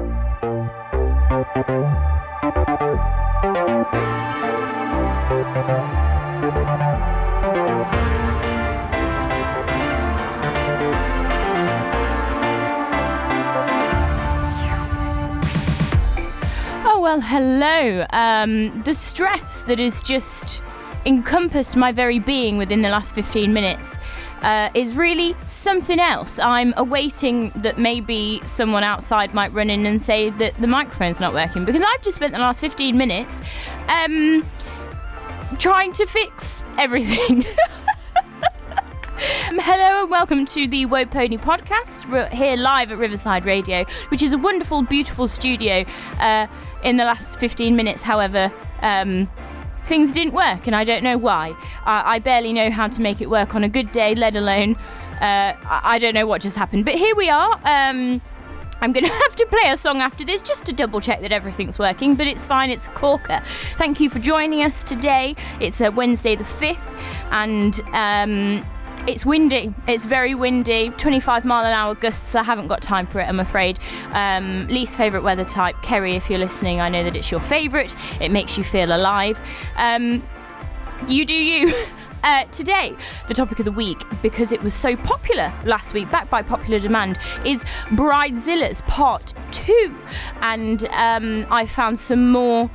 Oh, well, hello. Um, the stress that is just encompassed my very being within the last 15 minutes uh, is really something else. I'm awaiting that maybe someone outside might run in and say that the microphone's not working because I've just spent the last 15 minutes um, trying to fix everything. Um, hello and welcome to the Woe Pony podcast. We're here live at Riverside Radio, which is a wonderful, beautiful studio. Uh, in the last 15 minutes, however, um, things didn't work, and I don't know why. I, I barely know how to make it work on a good day, let alone. Uh, I, I don't know what just happened, but here we are. Um, I'm going to have to play a song after this just to double check that everything's working, but it's fine, it's corker. Thank you for joining us today. It's uh, Wednesday the 5th, and um, it's windy. It's very windy. 25 mile an hour gusts. I haven't got time for it, I'm afraid. Um, least favourite weather type. Kerry, if you're listening, I know that it's your favourite. It makes you feel alive. Um, you do you. Uh, today, the topic of the week, because it was so popular last week, backed by popular demand, is Bridezilla's Part 2. And um, I found some more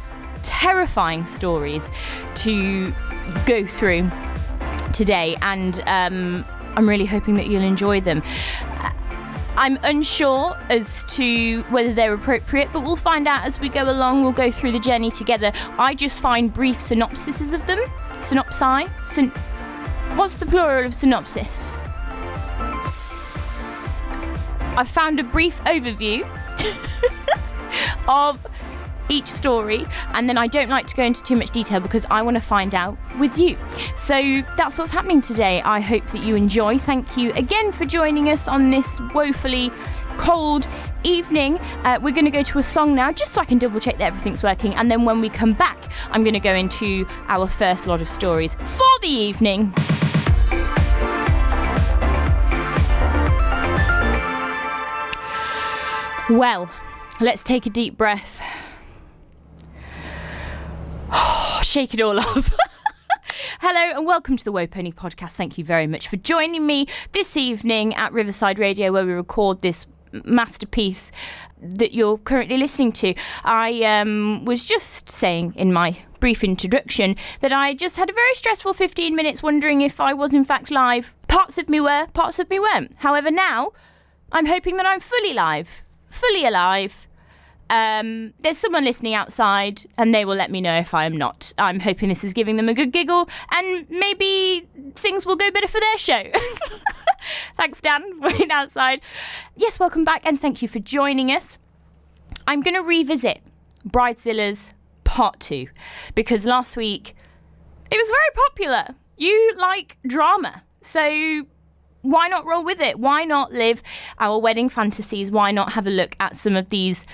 terrifying stories to go through today, and um, I'm really hoping that you'll enjoy them. I'm unsure as to whether they're appropriate, but we'll find out as we go along. We'll go through the journey together. I just find brief synopsises of them. Synopsi? Syn- What's the plural of synopsis? S- I found a brief overview of each story, and then I don't like to go into too much detail because I want to find out with you. So that's what's happening today. I hope that you enjoy. Thank you again for joining us on this woefully cold evening. Uh, we're going to go to a song now just so I can double check that everything's working, and then when we come back, I'm going to go into our first lot of stories for the evening. Well, let's take a deep breath. Shake it all off. Hello and welcome to the Woe Pony podcast. Thank you very much for joining me this evening at Riverside Radio, where we record this masterpiece that you're currently listening to. I um, was just saying in my brief introduction that I just had a very stressful 15 minutes wondering if I was in fact live. Parts of me were, parts of me weren't. However, now I'm hoping that I'm fully live, fully alive. Um, there's someone listening outside, and they will let me know if I am not. I'm hoping this is giving them a good giggle, and maybe things will go better for their show. Thanks, Dan, for being outside. Yes, welcome back, and thank you for joining us. I'm going to revisit Bridezilla's Part 2 because last week it was very popular. You like drama, so why not roll with it? Why not live our wedding fantasies? Why not have a look at some of these,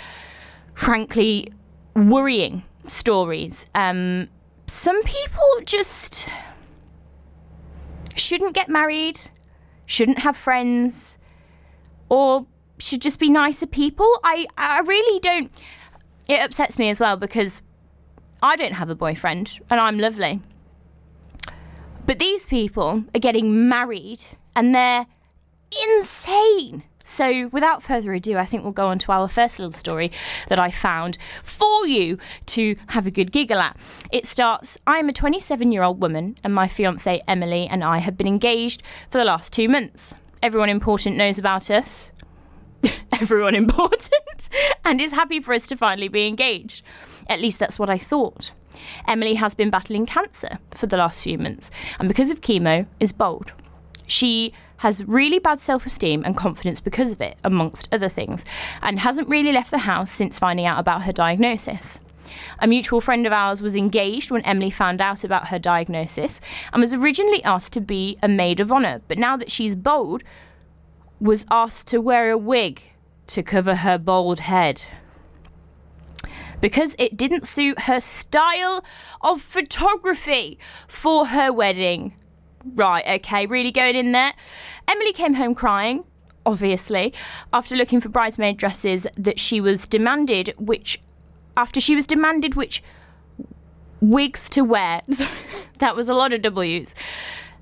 frankly, worrying stories? Um, some people just shouldn't get married, shouldn't have friends, or should just be nicer people. I, I really don't. It upsets me as well because I don't have a boyfriend and I'm lovely. But these people are getting married and they're insane. So, without further ado, I think we'll go on to our first little story that I found for you to have a good giggle at. It starts I'm a 27 year old woman, and my fiance Emily and I have been engaged for the last two months. Everyone important knows about us. Everyone important, and is happy for us to finally be engaged. At least that's what I thought. Emily has been battling cancer for the last few months, and because of chemo, is bold. She has really bad self esteem and confidence because of it, amongst other things, and hasn't really left the house since finding out about her diagnosis. A mutual friend of ours was engaged when Emily found out about her diagnosis and was originally asked to be a maid of honour, but now that she's bold, was asked to wear a wig to cover her bald head. Because it didn't suit her style of photography for her wedding. Right, okay, really going in there. Emily came home crying obviously, after looking for bridesmaid dresses, that she was demanded which, after she was demanded which wigs to wear. that was a lot of W's.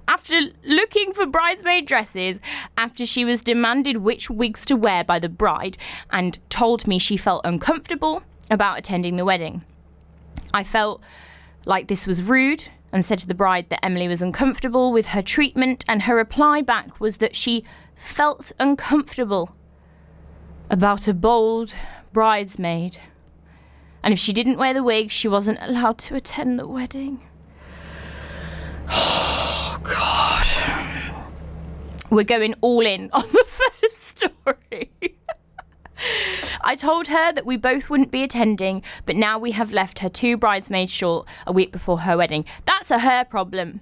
After looking for bridesmaid dresses, after she was demanded which wigs to wear by the bride and told me she felt uncomfortable about attending the wedding. I felt like this was rude and said to the bride that Emily was uncomfortable with her treatment, and her reply back was that she felt uncomfortable about a bold bridesmaid. And if she didn't wear the wig, she wasn't allowed to attend the wedding. Oh, God. We're going all in on the first story. I told her that we both wouldn't be attending, but now we have left her two bridesmaids short a week before her wedding. That's a her problem.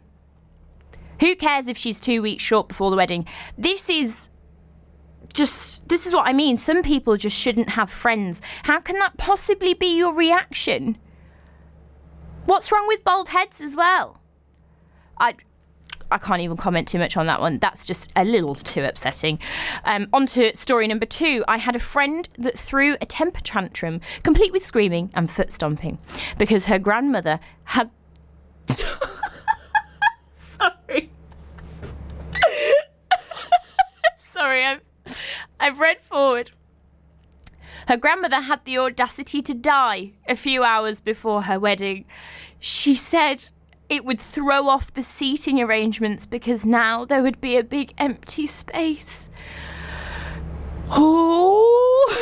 Who cares if she's two weeks short before the wedding? This is just, this is what I mean. Some people just shouldn't have friends. How can that possibly be your reaction? What's wrong with bald heads as well? I, I can't even comment too much on that one. That's just a little too upsetting. Um, on to story number two. I had a friend that threw a temper tantrum, complete with screaming and foot stomping, because her grandmother had. Sorry. Sorry, I've, I've read forward. Her grandmother had the audacity to die a few hours before her wedding. She said it would throw off the seating arrangements because now there would be a big empty space. Oh.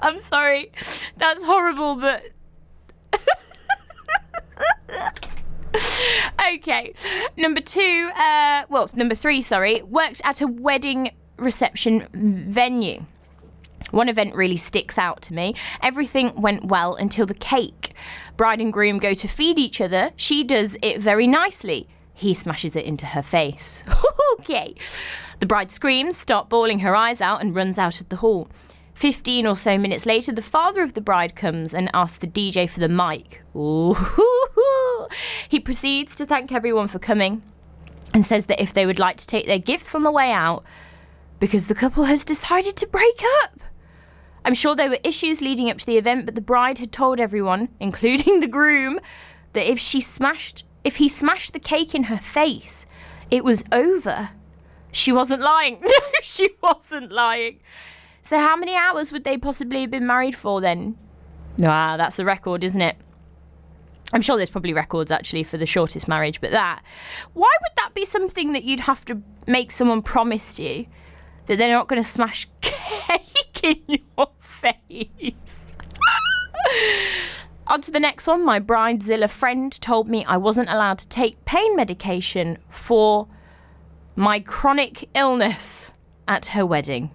I'm sorry. That's horrible, but. okay. Number two, uh, well, number three, sorry, worked at a wedding reception venue. One event really sticks out to me. Everything went well until the cake. Bride and groom go to feed each other. She does it very nicely. He smashes it into her face. okay. The bride screams, start bawling her eyes out, and runs out of the hall. Fifteen or so minutes later, the father of the bride comes and asks the DJ for the mic. He proceeds to thank everyone for coming and says that if they would like to take their gifts on the way out, because the couple has decided to break up. I'm sure there were issues leading up to the event, but the bride had told everyone, including the groom, that if she smashed if he smashed the cake in her face, it was over. She wasn't lying. No, she wasn't lying. So how many hours would they possibly have been married for then? Ah, that's a record, isn't it? I'm sure there's probably records actually for the shortest marriage, but that. Why would that be something that you'd have to make someone promise you that they're not going to smash in your face? On to the next one. My bridezilla friend told me I wasn't allowed to take pain medication for my chronic illness at her wedding.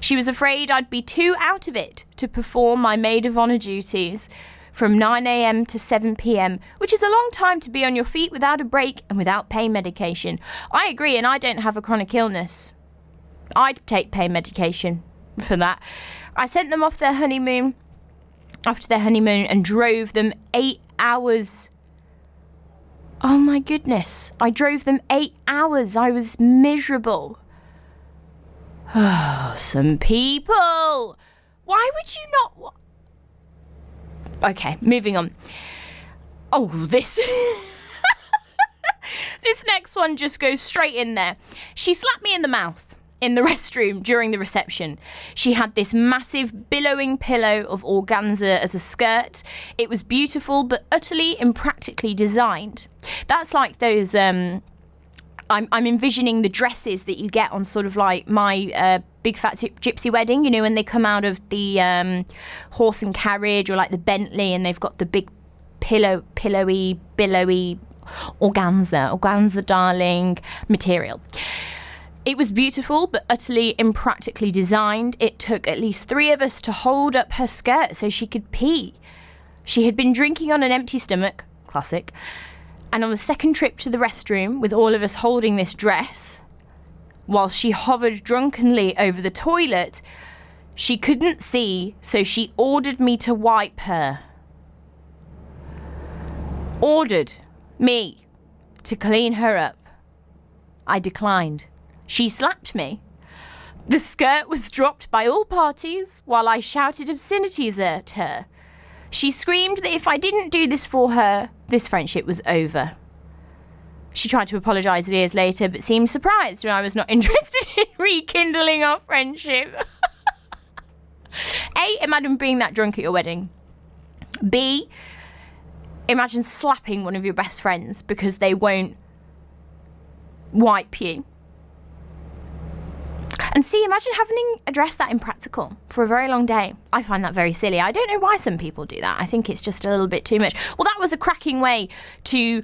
She was afraid I'd be too out of it to perform my maid of honour duties from 9am to 7pm, which is a long time to be on your feet without a break and without pain medication. I agree, and I don't have a chronic illness. I'd take pain medication for that. I sent them off their honeymoon, after their honeymoon, and drove them eight hours. Oh my goodness. I drove them eight hours. I was miserable. Oh, some people. Why would you not? Okay, moving on. Oh, this. this next one just goes straight in there. She slapped me in the mouth in the restroom during the reception. She had this massive billowing pillow of organza as a skirt. It was beautiful but utterly impractically designed. That's like those um I'm, I'm envisioning the dresses that you get on sort of like my uh, big fat gypsy wedding, you know, when they come out of the um, horse and carriage or like the Bentley and they've got the big pillow, pillowy, billowy organza, organza darling material. It was beautiful but utterly impractically designed. It took at least three of us to hold up her skirt so she could pee. She had been drinking on an empty stomach, classic, and on the second trip to the restroom, with all of us holding this dress, while she hovered drunkenly over the toilet, she couldn't see, so she ordered me to wipe her. Ordered me to clean her up. I declined. She slapped me. The skirt was dropped by all parties while I shouted obscenities at her. She screamed that if I didn't do this for her, this friendship was over. She tried to apologise years later, but seemed surprised when I was not interested in rekindling our friendship. A, imagine being that drunk at your wedding. B, imagine slapping one of your best friends because they won't wipe you. And C, imagine having addressed that in practical for a very long day. I find that very silly. I don't know why some people do that. I think it's just a little bit too much. Well, that was a cracking way to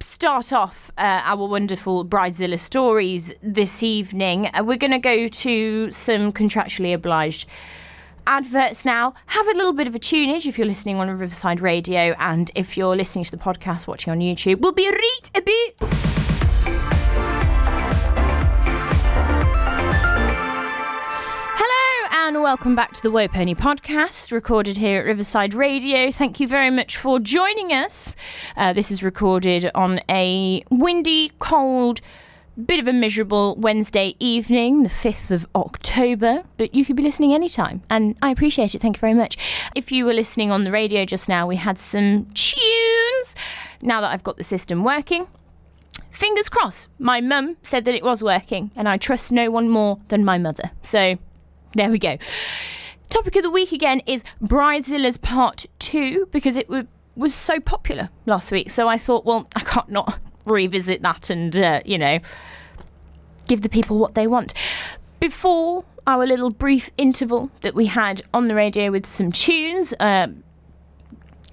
start off uh, our wonderful Bridezilla stories this evening. Uh, we're going to go to some contractually obliged adverts now. Have a little bit of a tunage if you're listening on Riverside Radio, and if you're listening to the podcast, watching on YouTube, we'll be right a bit. Welcome back to the Woe Pony podcast, recorded here at Riverside Radio. Thank you very much for joining us. Uh, this is recorded on a windy, cold, bit of a miserable Wednesday evening, the 5th of October, but you could be listening anytime, and I appreciate it. Thank you very much. If you were listening on the radio just now, we had some tunes. Now that I've got the system working, fingers crossed, my mum said that it was working, and I trust no one more than my mother. So there we go. Topic of the week again is Bridezilla's Part 2 because it w- was so popular last week. So I thought, well, I can't not revisit that and, uh, you know, give the people what they want. Before our little brief interval that we had on the radio with some tunes, uh,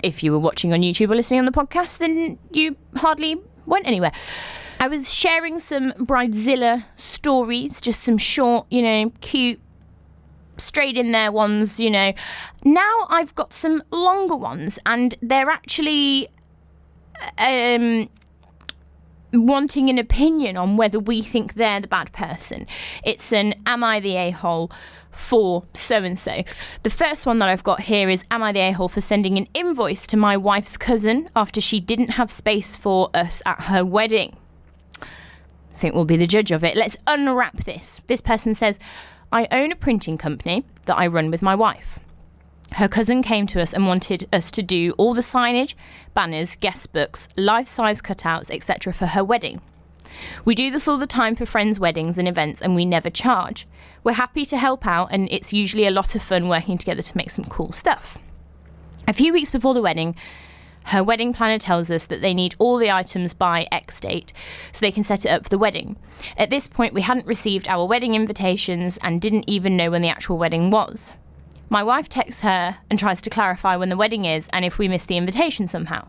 if you were watching on YouTube or listening on the podcast, then you hardly went anywhere. I was sharing some Bridezilla stories, just some short, you know, cute, straight in there ones, you know. Now I've got some longer ones, and they're actually um, wanting an opinion on whether we think they're the bad person. It's an Am I the a hole? For so and so. The first one that I've got here is Am I the a hole for sending an invoice to my wife's cousin after she didn't have space for us at her wedding? I think we'll be the judge of it. Let's unwrap this. This person says, I own a printing company that I run with my wife. Her cousin came to us and wanted us to do all the signage, banners, guest books, life size cutouts, etc. for her wedding. We do this all the time for friends' weddings and events, and we never charge. We're happy to help out, and it's usually a lot of fun working together to make some cool stuff. A few weeks before the wedding, her wedding planner tells us that they need all the items by X date so they can set it up for the wedding. At this point, we hadn't received our wedding invitations and didn't even know when the actual wedding was. My wife texts her and tries to clarify when the wedding is and if we missed the invitation somehow.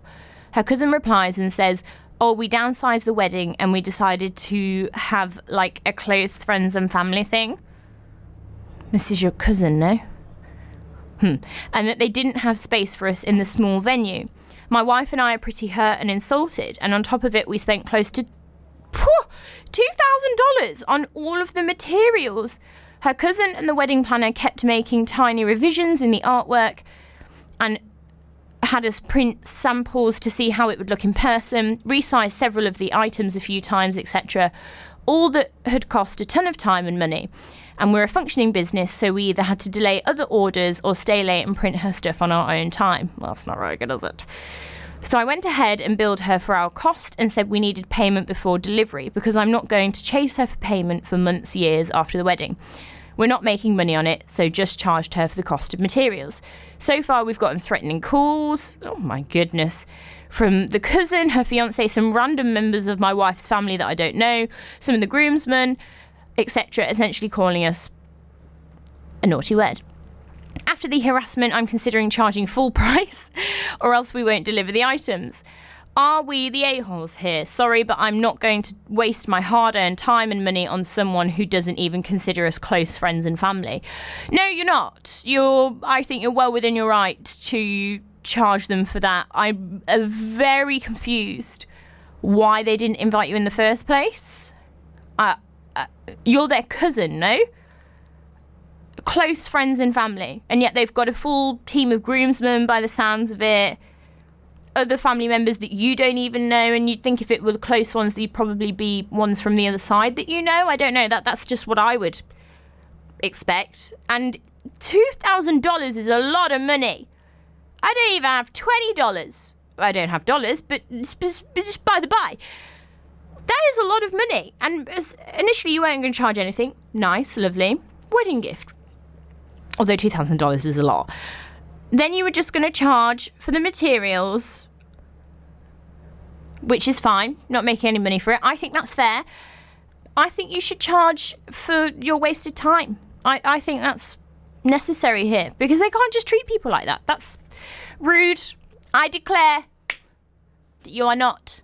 Her cousin replies and says, Oh, we downsized the wedding and we decided to have like a close friends and family thing. This is your cousin, no? Hmm. And that they didn't have space for us in the small venue. My wife and I are pretty hurt and insulted, and on top of it, we spent close to $2,000 on all of the materials. Her cousin and the wedding planner kept making tiny revisions in the artwork and had us print samples to see how it would look in person, resize several of the items a few times, etc. All that had cost a ton of time and money. And we're a functioning business, so we either had to delay other orders or stay late and print her stuff on our own time. Well, that's not very good, is it? So I went ahead and billed her for our cost and said we needed payment before delivery because I'm not going to chase her for payment for months, years after the wedding. We're not making money on it, so just charged her for the cost of materials. So far, we've gotten threatening calls. Oh my goodness. From the cousin, her fiance, some random members of my wife's family that I don't know, some of the groomsmen, etc., essentially calling us a naughty word. After the harassment, I'm considering charging full price, or else we won't deliver the items. Are we the a-holes here? Sorry, but I'm not going to waste my hard-earned time and money on someone who doesn't even consider us close friends and family. No, you're not. You're I think you're well within your right to charge them for that. I'm uh, very confused why they didn't invite you in the first place. Uh, uh, you're their cousin, no? Close friends and family, and yet they've got a full team of groomsmen by the sounds of it other family members that you don't even know, and you'd think if it were close ones, they'd probably be ones from the other side that you know. I don't know. That that's just what I would expect. And two thousand dollars is a lot of money. I don't even have twenty dollars. I don't have dollars, but just, by the by, that is a lot of money. And initially, you weren't going to charge anything. Nice, lovely wedding gift. Although two thousand dollars is a lot. Then you were just going to charge for the materials, which is fine, not making any money for it. I think that's fair. I think you should charge for your wasted time. I, I think that's necessary here because they can't just treat people like that. That's rude. I declare that you are not.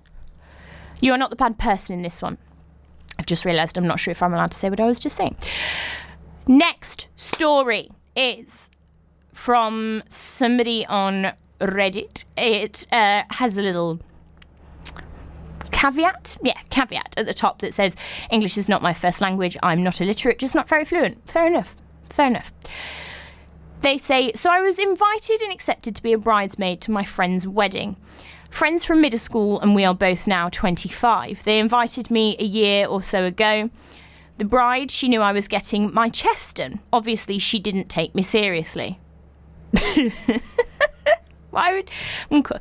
You are not the bad person in this one. I've just realised I'm not sure if I'm allowed to say what I was just saying. Next story is from somebody on Reddit. It uh, has a little caveat, yeah, caveat at the top that says English is not my first language. I'm not illiterate, just not very fluent. Fair enough. Fair enough. They say, so I was invited and accepted to be a bridesmaid to my friend's wedding. Friends from middle school, and we are both now 25. They invited me a year or so ago. The bride, she knew I was getting my chest done. Obviously, she didn't take me seriously. Why would. Mm, okay.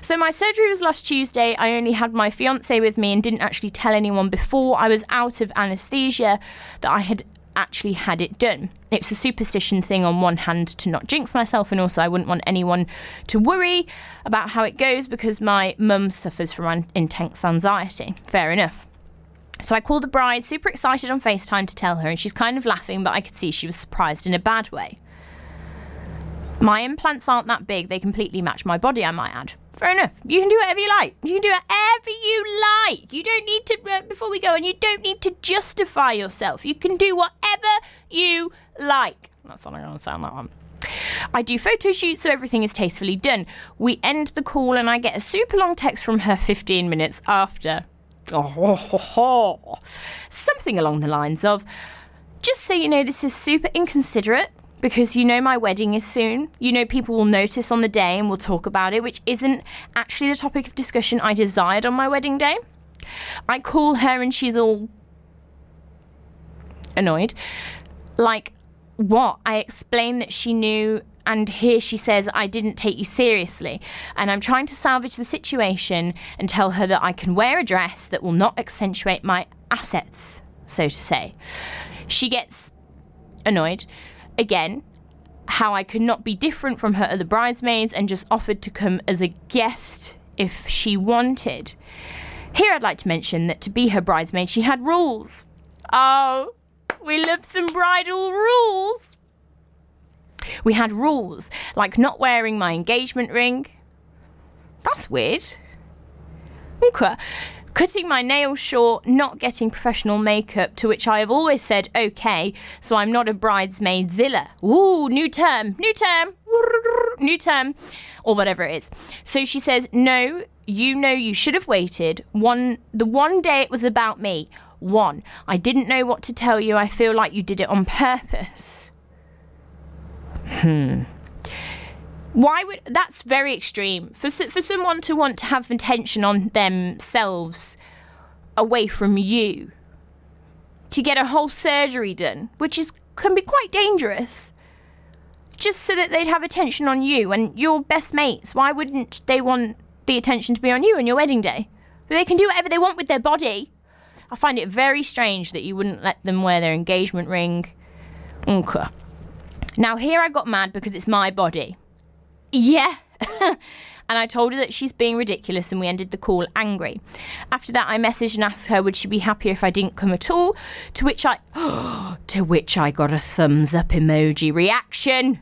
So, my surgery was last Tuesday. I only had my fiance with me and didn't actually tell anyone before I was out of anaesthesia that I had actually had it done. It's a superstition thing on one hand to not jinx myself, and also I wouldn't want anyone to worry about how it goes because my mum suffers from intense anxiety. Fair enough. So I called the bride, super excited on FaceTime to tell her, and she's kind of laughing, but I could see she was surprised in a bad way. My implants aren't that big, they completely match my body, I might add. Fair enough. You can do whatever you like. You can do whatever you like. You don't need to, uh, before we go, and you don't need to justify yourself. You can do whatever you like. That's not going to sound that one. I do photo shoots so everything is tastefully done. We end the call and I get a super long text from her 15 minutes after. Oh, something along the lines of, just so you know, this is super inconsiderate because you know my wedding is soon. You know people will notice on the day and we'll talk about it, which isn't actually the topic of discussion I desired on my wedding day. I call her and she's all annoyed. Like, what? I explain that she knew, and here she says, I didn't take you seriously. And I'm trying to salvage the situation and tell her that I can wear a dress that will not accentuate my assets, so to say. She gets annoyed again, how I could not be different from her other bridesmaids and just offered to come as a guest if she wanted. Here I'd like to mention that to be her bridesmaid, she had rules. Oh, we love some bridal rules. We had rules like not wearing my engagement ring. That's weird. Okay cutting my nails short, not getting professional makeup, to which I have always said okay, so I'm not a bridesmaid zilla. Ooh, new term, new term, new term, or whatever it is. So she says, no, you know you should have waited. One the one day it was about me. One, I didn't know what to tell you. I feel like you did it on purpose. Hmm why would that's very extreme. For for someone to want to have attention on themselves away from you to get a whole surgery done which is can be quite dangerous just so that they'd have attention on you and your best mates. Why wouldn't they want the attention to be on you on your wedding day? They can do whatever they want with their body. I find it very strange that you wouldn't let them wear their engagement ring. Okay. Now here i got mad because it's my body yeah. and I told her that she's being ridiculous and we ended the call angry. After that I messaged and asked her would she be happier if I didn't come at all, to which I to which I got a thumbs up emoji reaction.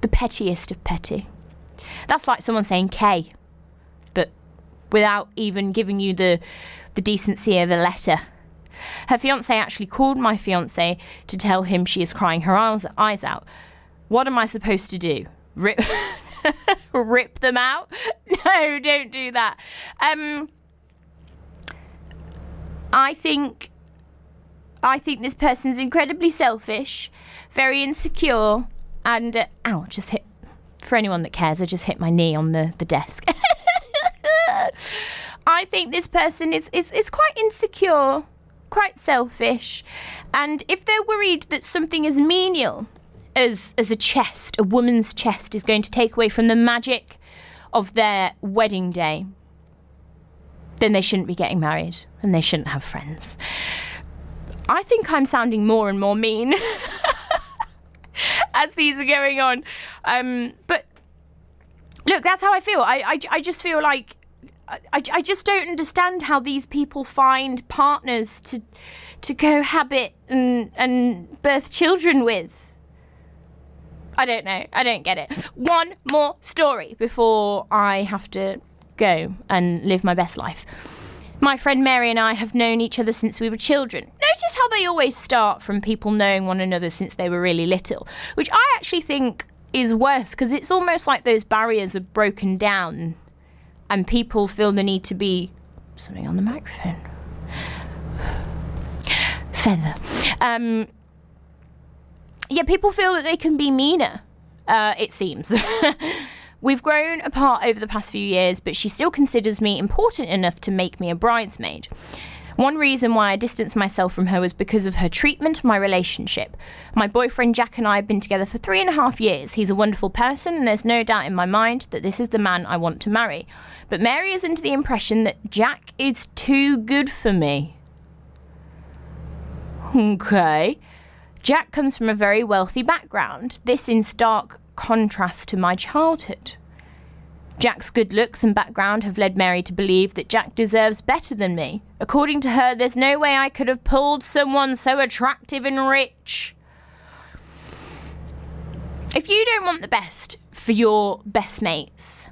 The pettiest of petty. That's like someone saying K, but without even giving you the the decency of a letter. Her fiance actually called my fiance to tell him she is crying her eyes out what am I supposed to do? Rip, rip them out? No, don't do that. Um, I think, I think this person's incredibly selfish, very insecure, and uh, ow, just hit for anyone that cares, I just hit my knee on the, the desk. I think this person is, is, is quite insecure, quite selfish, and if they're worried that something as menial as, as a chest, a woman's chest, is going to take away from the magic of their wedding day, then they shouldn't be getting married and they shouldn't have friends. I think I'm sounding more and more mean as these are going on. Um, but look, that's how I feel. I, I, I just feel like I, I just don't understand how these people find partners to to cohabit and and birth children with. I don't know. I don't get it. One more story before I have to go and live my best life. My friend Mary and I have known each other since we were children. Notice how they always start from people knowing one another since they were really little, which I actually think is worse because it's almost like those barriers are broken down and people feel the need to be something on the microphone. Feather. Um, yeah, people feel that they can be meaner, uh, it seems. We've grown apart over the past few years, but she still considers me important enough to make me a bridesmaid. One reason why I distanced myself from her was because of her treatment of my relationship. My boyfriend Jack and I have been together for three and a half years. He's a wonderful person, and there's no doubt in my mind that this is the man I want to marry. But Mary is under the impression that Jack is too good for me. Okay. Jack comes from a very wealthy background, this in stark contrast to my childhood. Jack's good looks and background have led Mary to believe that Jack deserves better than me. According to her, there's no way I could have pulled someone so attractive and rich. If you don't want the best for your best mates,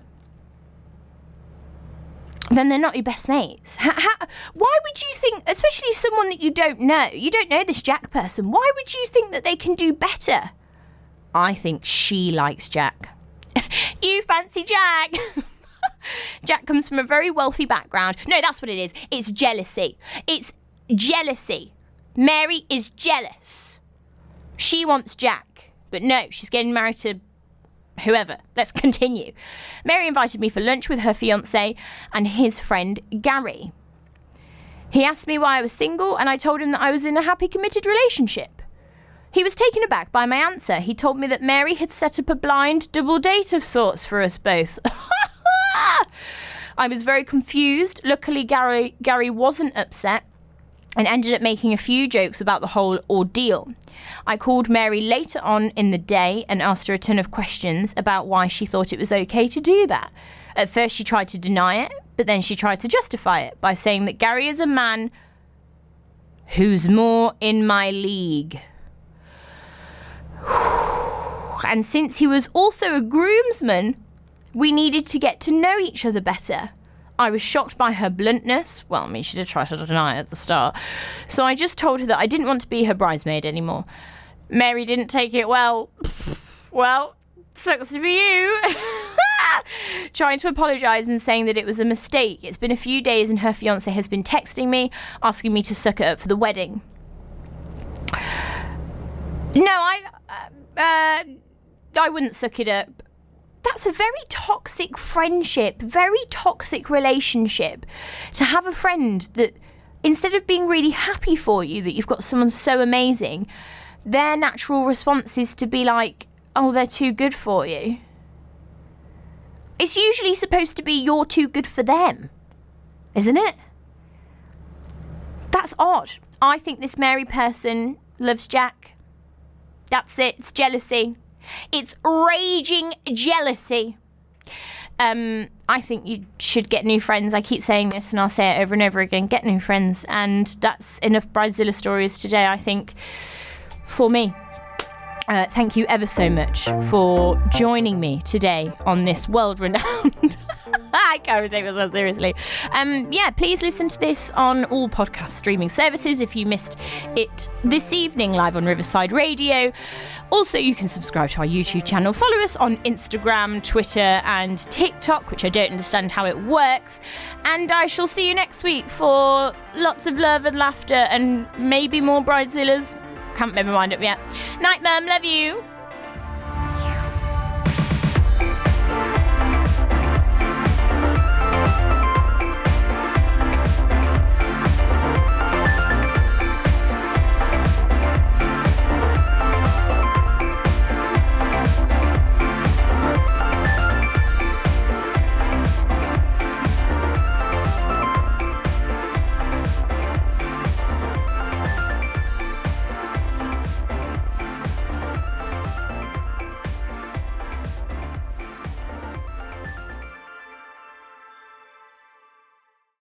then they're not your best mates. How, how, why would you think, especially someone that you don't know, you don't know this Jack person, why would you think that they can do better? I think she likes Jack. you fancy Jack? Jack comes from a very wealthy background. No, that's what it is. It's jealousy. It's jealousy. Mary is jealous. She wants Jack, but no, she's getting married to whoever. Let's continue. Mary invited me for lunch with her fiance and his friend Gary. He asked me why I was single, and I told him that I was in a happy, committed relationship. He was taken aback by my answer. He told me that Mary had set up a blind double date of sorts for us both. I was very confused. Luckily, Gary, Gary wasn't upset and ended up making a few jokes about the whole ordeal. I called Mary later on in the day and asked her a ton of questions about why she thought it was okay to do that. At first, she tried to deny it, but then she tried to justify it by saying that Gary is a man who's more in my league. And since he was also a groomsman, we needed to get to know each other better. I was shocked by her bluntness. Well, I mean, she did try to deny it at the start. So I just told her that I didn't want to be her bridesmaid anymore. Mary didn't take it well. well, sucks to be you. Trying to apologise and saying that it was a mistake. It's been a few days and her fiance has been texting me, asking me to suck it up for the wedding. No, I. Uh, uh, I wouldn't suck it up. That's a very toxic friendship, very toxic relationship. To have a friend that, instead of being really happy for you that you've got someone so amazing, their natural response is to be like, oh, they're too good for you. It's usually supposed to be you're too good for them, isn't it? That's odd. I think this Mary person loves Jack. That's it. It's jealousy. It's raging jealousy. Um, I think you should get new friends. I keep saying this and I'll say it over and over again get new friends. And that's enough Bridezilla stories today, I think, for me. Uh, thank you ever so much for joining me today on this world renowned. I can't take myself seriously. Um, yeah, please listen to this on all podcast streaming services if you missed it this evening live on Riverside Radio. Also, you can subscribe to our YouTube channel, follow us on Instagram, Twitter, and TikTok, which I don't understand how it works. And I shall see you next week for lots of love and laughter and maybe more Bridezillas. Can't remember, mind up yet. Night, Mum. Love you.